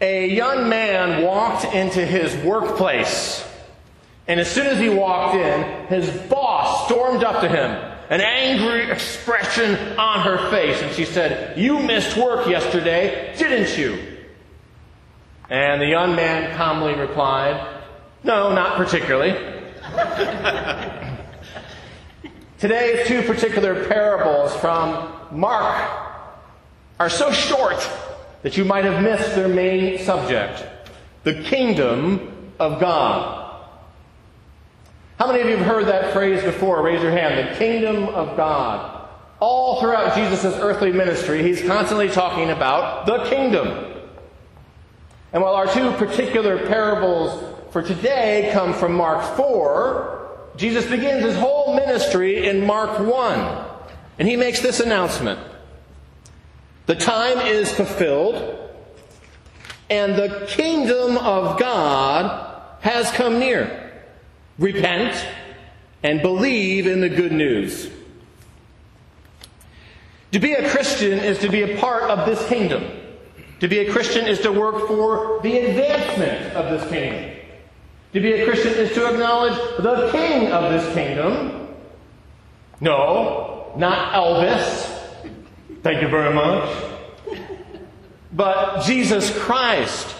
A young man walked into his workplace. And as soon as he walked in, his boss stormed up to him, an angry expression on her face. And she said, You missed work yesterday, didn't you? And the young man calmly replied, No, not particularly. Today's two particular parables from Mark are so short that you might have missed their main subject the kingdom of God. How many of you have heard that phrase before? Raise your hand. The kingdom of God. All throughout Jesus' earthly ministry, he's constantly talking about the kingdom. And while our two particular parables for today come from Mark 4, Jesus begins his whole ministry in Mark 1. And he makes this announcement The time is fulfilled, and the kingdom of God has come near. Repent and believe in the good news. To be a Christian is to be a part of this kingdom. To be a Christian is to work for the advancement of this kingdom. To be a Christian is to acknowledge the king of this kingdom. No, not Elvis. Thank you very much. But Jesus Christ,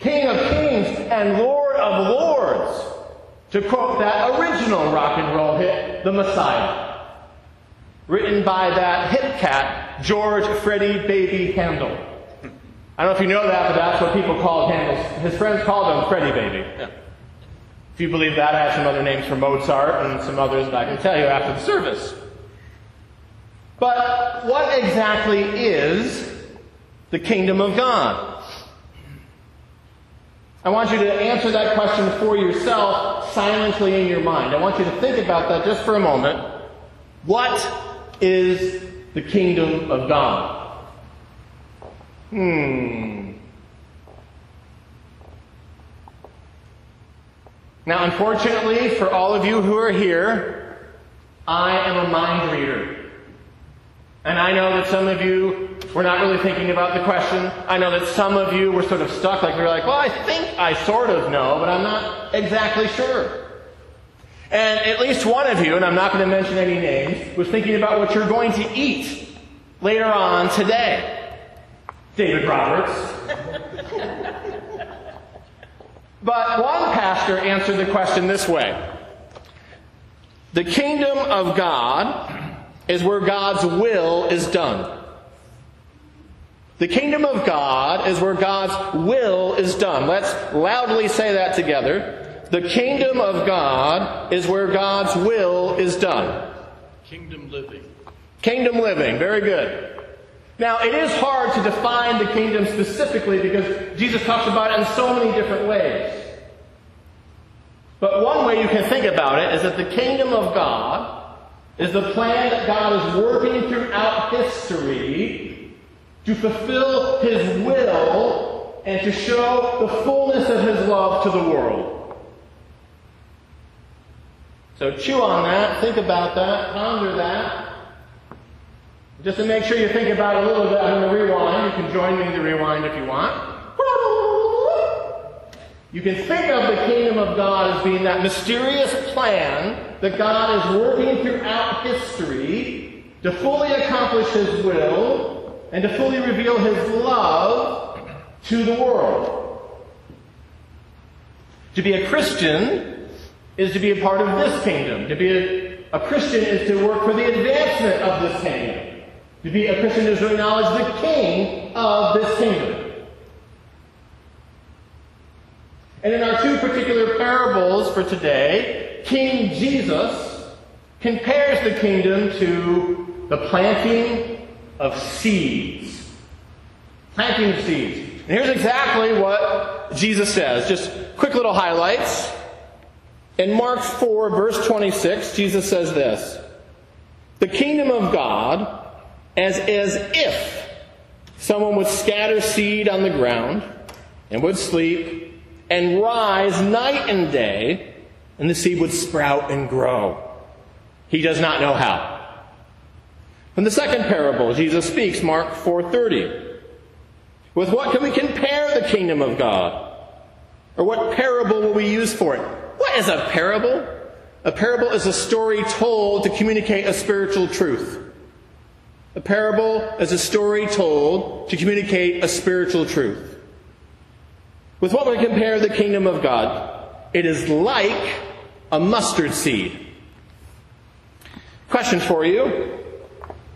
King of kings and Lord of lords, to quote that original rock and roll hit, The Messiah, written by that hip cat, George Freddie Baby Handel. I don't know if you know that, but that's what people called Handel. His friends called him Freddie Baby. Yeah. If you believe that, I have some other names for Mozart and some others that I can tell you after the service. But what exactly is the kingdom of God? I want you to answer that question for yourself silently in your mind. I want you to think about that just for a moment. What is the kingdom of God? Hmm. Now, unfortunately, for all of you who are here, I am a mind reader. And I know that some of you were not really thinking about the question. I know that some of you were sort of stuck, like you're like, well, I think I sort of know, but I'm not exactly sure. And at least one of you, and I'm not going to mention any names, was thinking about what you're going to eat later on today. David Roberts. but one pastor answered the question this way The kingdom of God is where God's will is done. The kingdom of God is where God's will is done. Let's loudly say that together. The kingdom of God is where God's will is done. Kingdom living. Kingdom living. Very good. Now, it is hard to define the kingdom specifically because Jesus talks about it in so many different ways. But one way you can think about it is that the kingdom of God is the plan that God is working throughout history to fulfill His will and to show the fullness of His love to the world. So chew on that, think about that, ponder that. Just to make sure you think about it a little bit, I'm going to rewind. You can join me in the rewind if you want. You can think of the kingdom of God as being that mysterious plan that God is working throughout history to fully accomplish His will and to fully reveal His love to the world. To be a Christian is to be a part of this kingdom. To be a, a Christian is to work for the advancement of this kingdom. To be a Christian is to acknowledge the king of this kingdom. And in our two particular parables for today, King Jesus compares the kingdom to the planting of seeds. Planting of seeds. And here's exactly what Jesus says. Just quick little highlights. In Mark 4, verse 26, Jesus says this The kingdom of God, as, as if someone would scatter seed on the ground and would sleep and rise night and day, and the seed would sprout and grow. He does not know how. In the second parable, Jesus speaks, Mark 4:30. With what can we compare the kingdom of God? Or what parable will we use for it? What is a parable? A parable is a story told to communicate a spiritual truth. A parable is a story told to communicate a spiritual truth. With what we compare the kingdom of God? It is like a mustard seed. Question for you.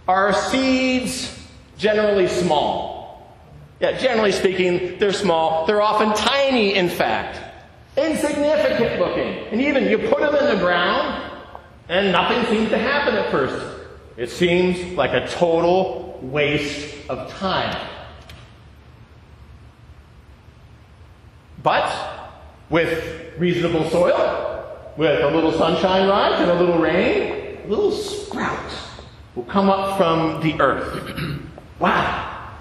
Are seeds generally small? Yeah, generally speaking, they're small. They're often tiny, in fact. Insignificant looking. And even you put them in the ground, and nothing seems to happen at first. It seems like a total waste of time. But with reasonable soil, with a little sunshine right and a little rain, a little sprout will come up from the earth. wow.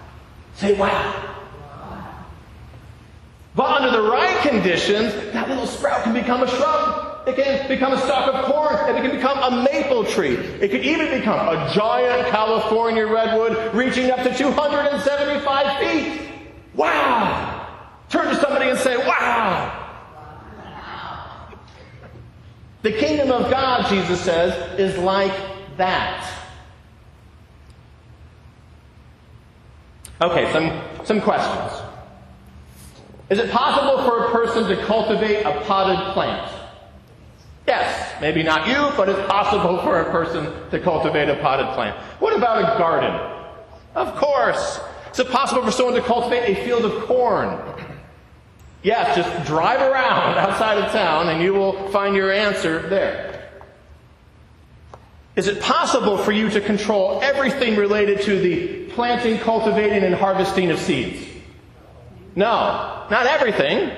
Say wow. But under the right conditions, that little sprout can become a shrub. It can become a stalk of corn. It can become a maple tree. It could even become a giant California redwood reaching up to 275 feet. Wow! Turn to somebody and say, wow! The kingdom of God, Jesus says, is like that. Okay, some, some questions. Is it possible for a person to cultivate a potted plant? Yes, maybe not you, but it's possible for a person to cultivate a potted plant. What about a garden? Of course. Is it possible for someone to cultivate a field of corn? Yes, just drive around outside of town and you will find your answer there. Is it possible for you to control everything related to the planting, cultivating, and harvesting of seeds? No, not everything.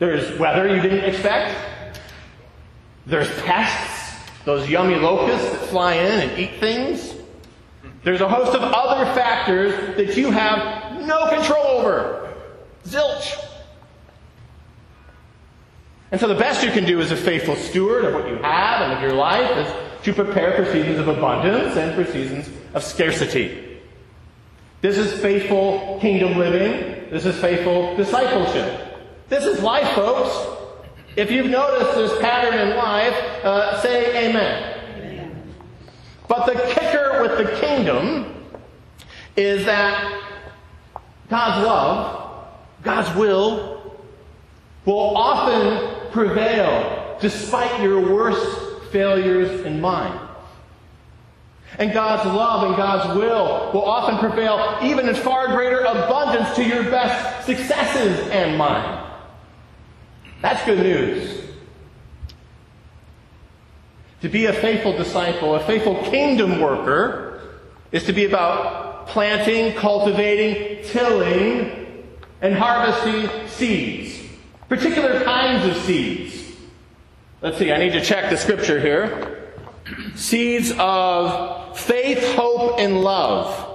There's weather you didn't expect. There's pests, those yummy locusts that fly in and eat things. There's a host of other factors that you have no control over. Zilch. And so the best you can do as a faithful steward of what you have and of your life is to prepare for seasons of abundance and for seasons of scarcity. This is faithful kingdom living. This is faithful discipleship. This is life, folks. If you've noticed this pattern in life, uh, say amen. amen. But the kicker with the kingdom is that God's love, God's will, will often prevail despite your worst failures in mind. And God's love and God's will will often prevail even in far greater abundance to your best successes and mine. That's good news. To be a faithful disciple, a faithful kingdom worker, is to be about planting, cultivating, tilling, and harvesting seeds. Particular kinds of seeds. Let's see, I need to check the scripture here. Seeds of faith, hope, and love.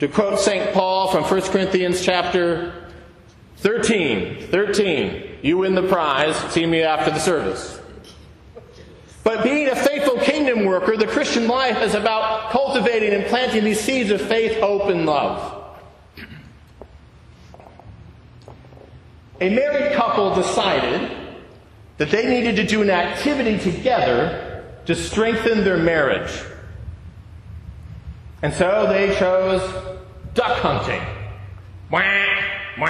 To quote St. Paul from 1 Corinthians chapter 13. 13. You win the prize. See me after the service. But being a faithful kingdom worker, the Christian life is about cultivating and planting these seeds of faith, hope, and love. A married couple decided that they needed to do an activity together to strengthen their marriage. And so they chose duck hunting. Wah, wah.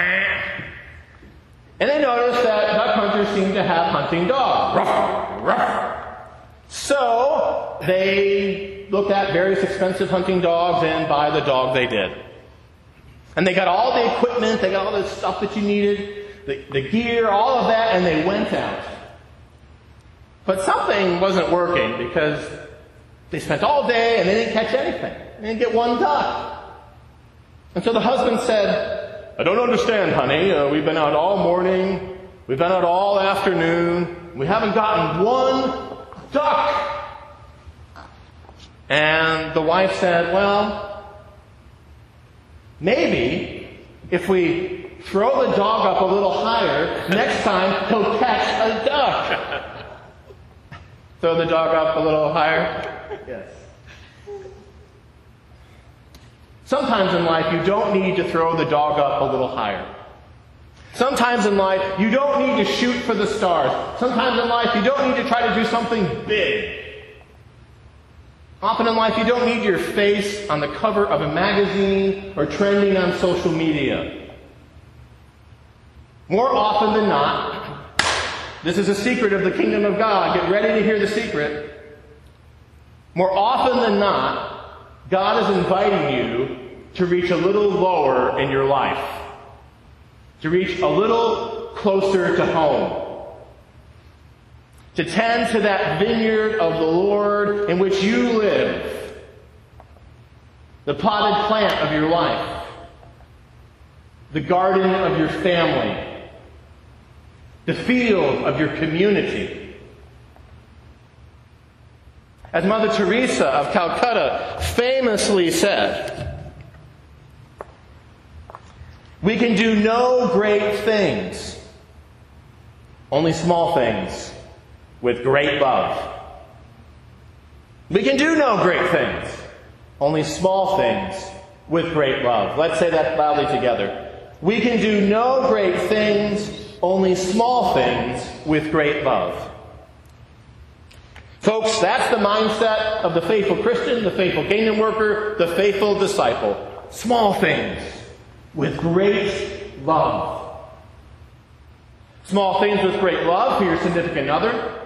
And they noticed that duck hunters seem to have hunting dogs. Ruff, ruff. So they looked at various expensive hunting dogs and buy the dog they did. And they got all the equipment, they got all the stuff that you needed, the, the gear, all of that, and they went out. But something wasn't working because they spent all day and they didn't catch anything. They didn't get one duck. And so the husband said, I don't understand, honey. Uh, we've been out all morning. We've been out all afternoon. We haven't gotten one duck. And the wife said, well, maybe if we throw the dog up a little higher, next time he'll catch a duck. Throw the dog up a little higher? Yes. Sometimes in life, you don't need to throw the dog up a little higher. Sometimes in life, you don't need to shoot for the stars. Sometimes in life, you don't need to try to do something big. Often in life, you don't need your face on the cover of a magazine or trending on social media. More often than not, this is a secret of the kingdom of God. Get ready to hear the secret. More often than not, God is inviting you to reach a little lower in your life, to reach a little closer to home, to tend to that vineyard of the Lord in which you live, the potted plant of your life, the garden of your family, the field of your community. As Mother Teresa of Calcutta famously said, we can do no great things, only small things with great love. We can do no great things, only small things with great love. Let's say that loudly together. We can do no great things, only small things with great love. Folks, that's the mindset of the faithful Christian, the faithful kingdom worker, the faithful disciple. Small things with great love. Small things with great love for your significant other.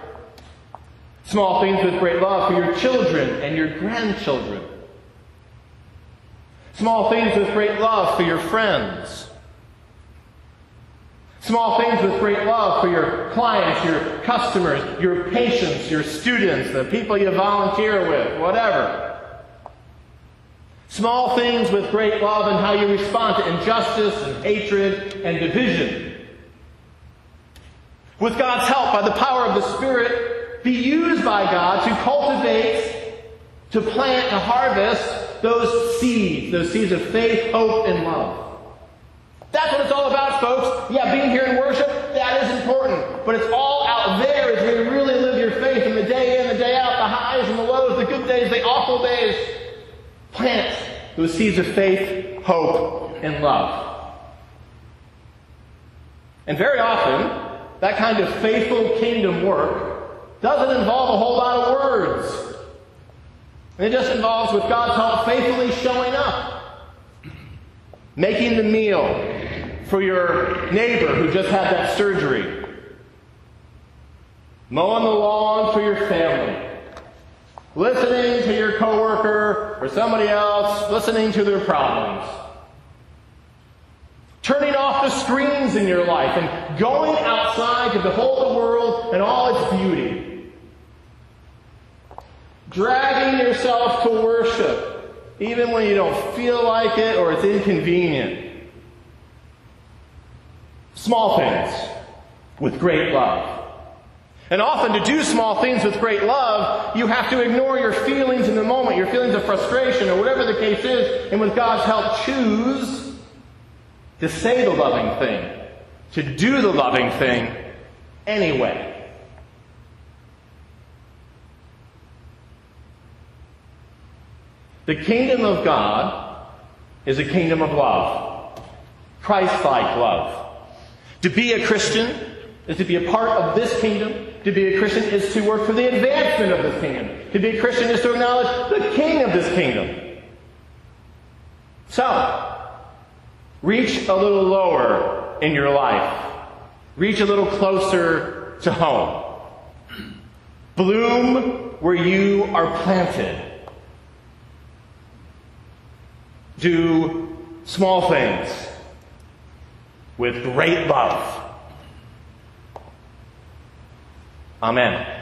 Small things with great love for your children and your grandchildren. Small things with great love for your friends. Small things with great love for your clients, your customers, your patients, your students, the people you volunteer with, whatever. Small things with great love and how you respond to injustice and hatred and division. With God's help, by the power of the Spirit, be used by God to cultivate, to plant, and harvest those seeds, those seeds of faith, hope, and love. That's what it's all folks. Yeah, being here in worship, that is important. But it's all out there as we really live your faith in the day in, the day out, the highs and the lows, the good days, the awful days. Plant those seeds of faith, hope, and love. And very often, that kind of faithful kingdom work doesn't involve a whole lot of words. It just involves, with God's help, faithfully showing up, making the meal, for your neighbor who just had that surgery, mowing the lawn for your family, listening to your coworker or somebody else, listening to their problems, turning off the screens in your life and going outside to behold the world and all its beauty, dragging yourself to worship even when you don't feel like it or it's inconvenient. Small things with great love. And often to do small things with great love, you have to ignore your feelings in the moment, your feelings of frustration or whatever the case is, and with God's help choose to say the loving thing, to do the loving thing anyway. The kingdom of God is a kingdom of love. Christ-like love. To be a Christian is to be a part of this kingdom. To be a Christian is to work for the advancement of this kingdom. To be a Christian is to acknowledge the king of this kingdom. So, reach a little lower in your life. Reach a little closer to home. Bloom where you are planted. Do small things with great love. Amen.